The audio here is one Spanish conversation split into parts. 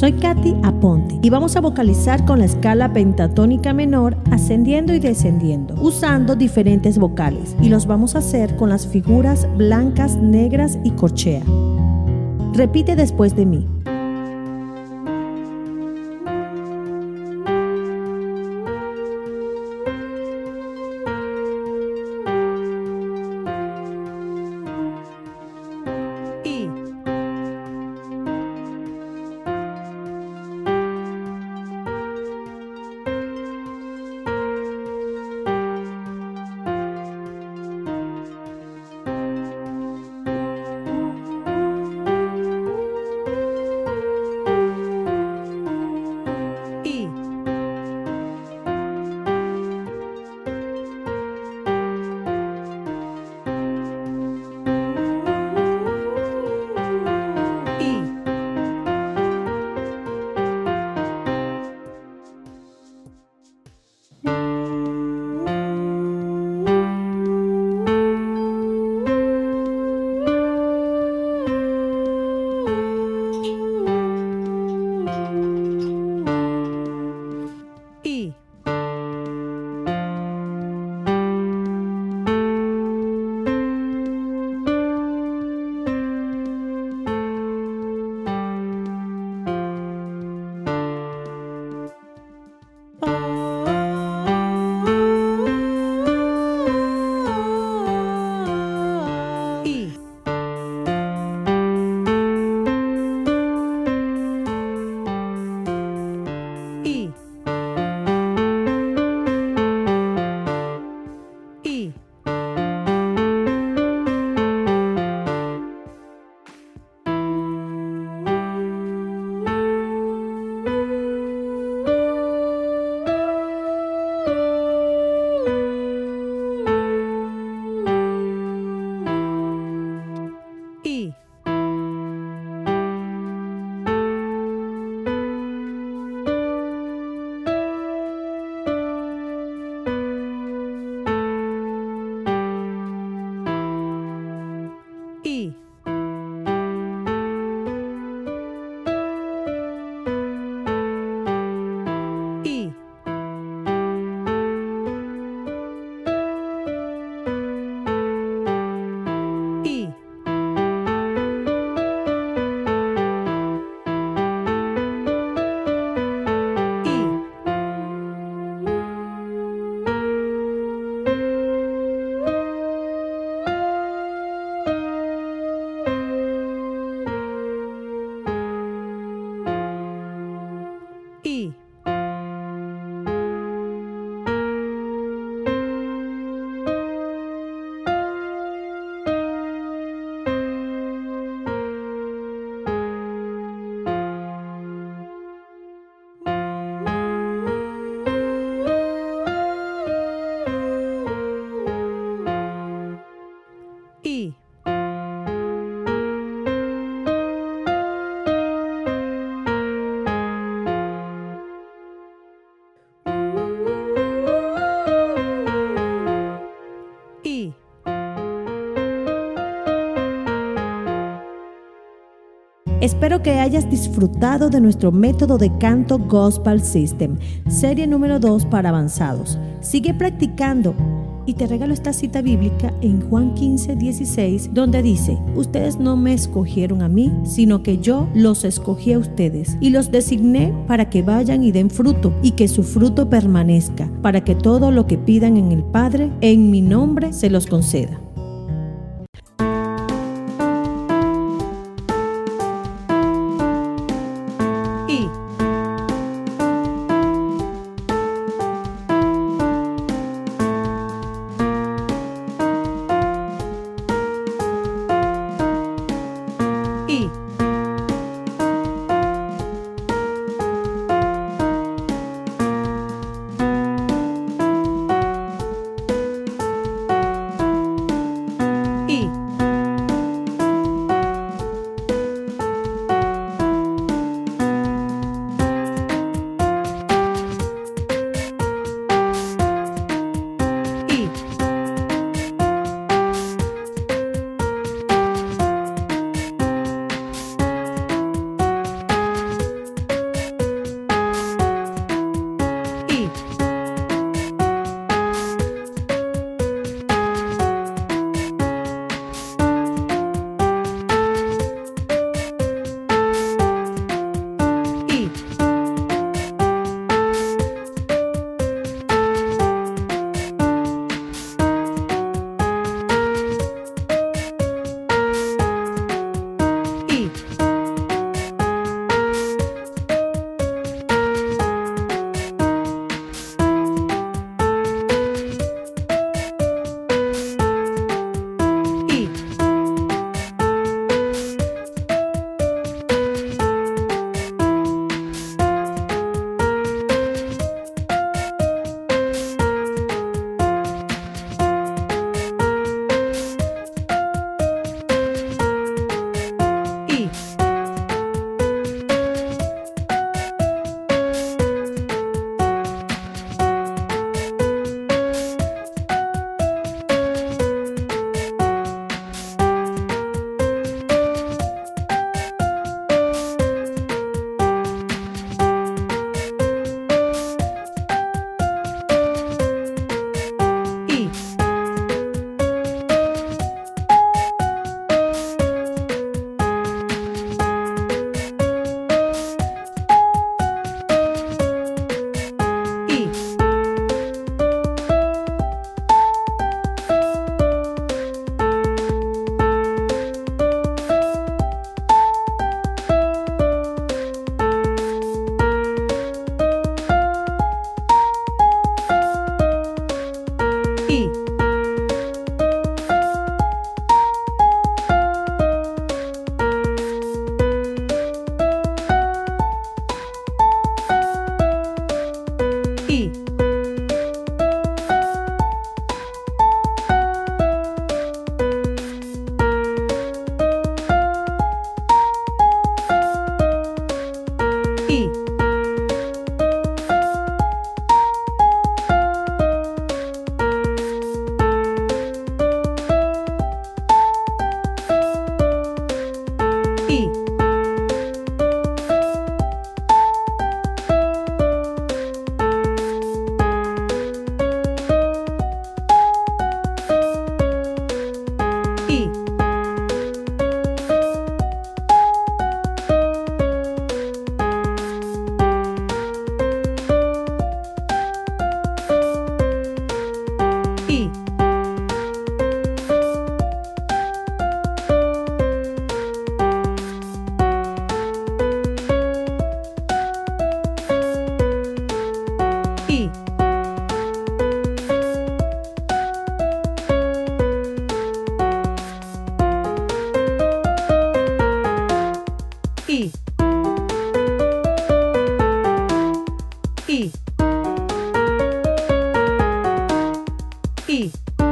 Soy Katy Aponte y vamos a vocalizar con la escala pentatónica menor ascendiendo y descendiendo, usando diferentes vocales y los vamos a hacer con las figuras blancas, negras y corchea. Repite después de mí. Espero que hayas disfrutado de nuestro método de canto Gospel System, serie número 2 para avanzados. Sigue practicando y te regalo esta cita bíblica en Juan 15, 16, donde dice, ustedes no me escogieron a mí, sino que yo los escogí a ustedes y los designé para que vayan y den fruto y que su fruto permanezca, para que todo lo que pidan en el Padre, en mi nombre, se los conceda. Bye.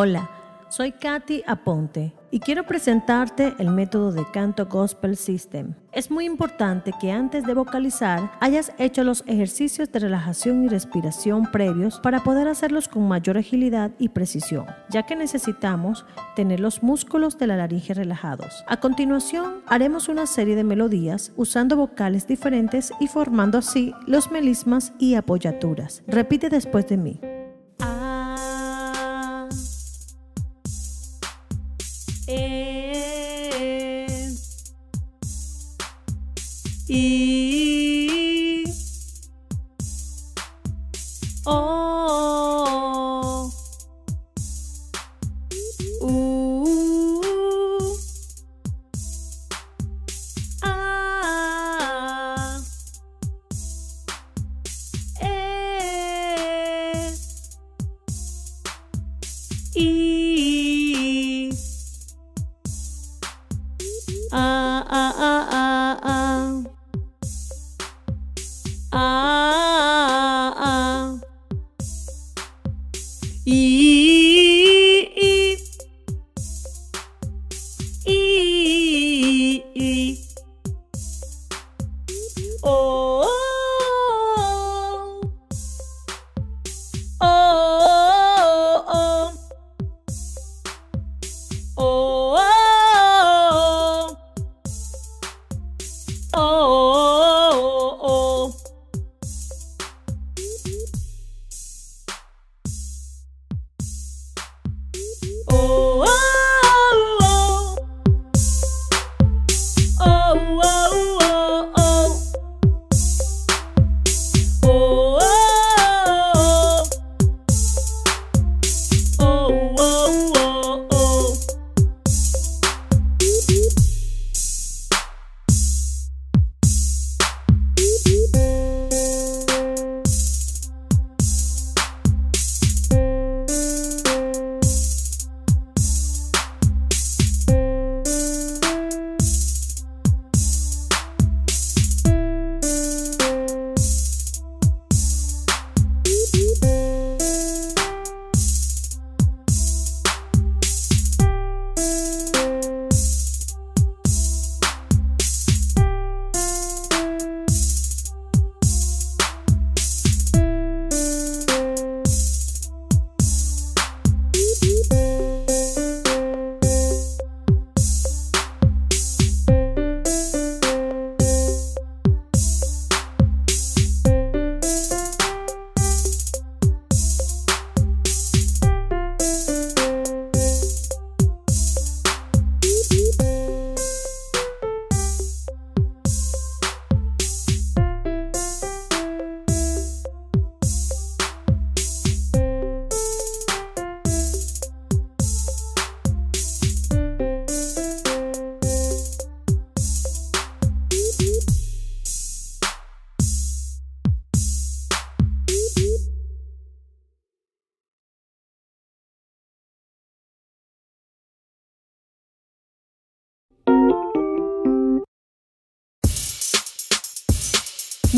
Hola, soy Katy Aponte y quiero presentarte el método de canto Gospel System. Es muy importante que antes de vocalizar hayas hecho los ejercicios de relajación y respiración previos para poder hacerlos con mayor agilidad y precisión, ya que necesitamos tener los músculos de la laringe relajados. A continuación, haremos una serie de melodías usando vocales diferentes y formando así los melismas y apoyaturas. Repite después de mí. E O U A E I oh,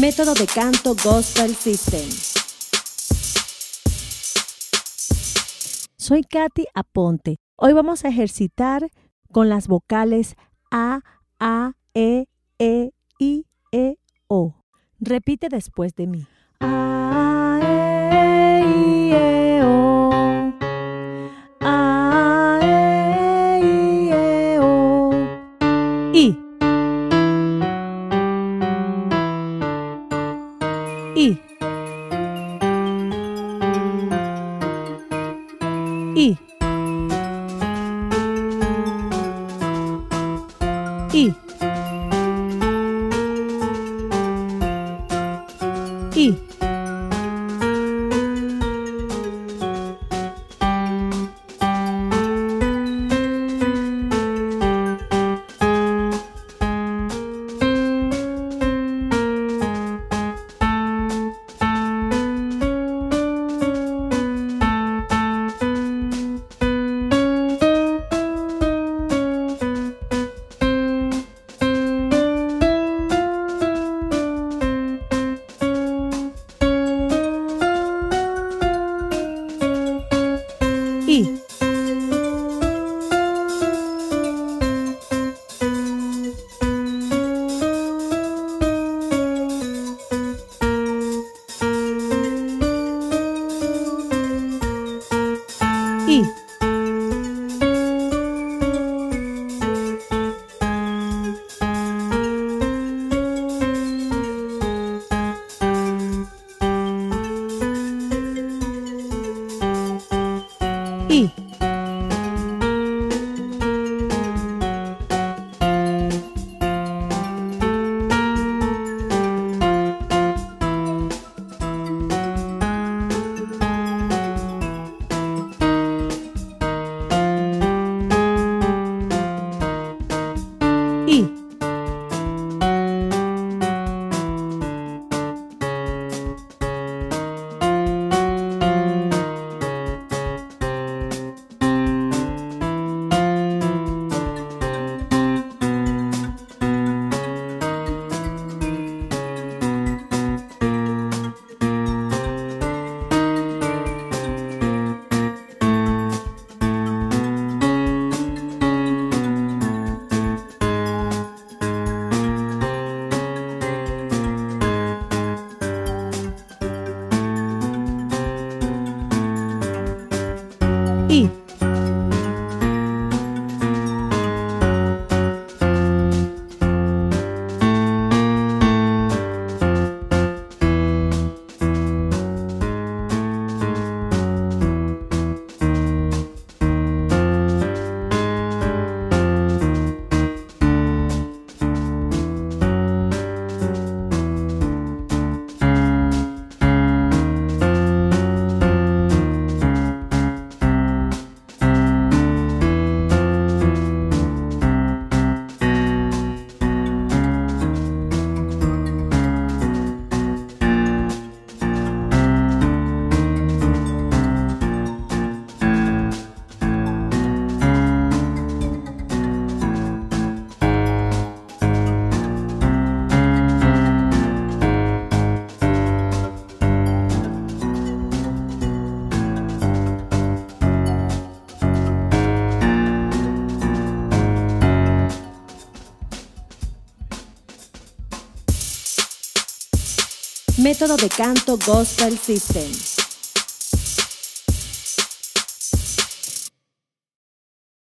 Método de canto Gospel System. Soy Katy Aponte. Hoy vamos a ejercitar con las vocales A, A, E, E, I, E, O. Repite después de mí. A, I. Método de canto Gospel System.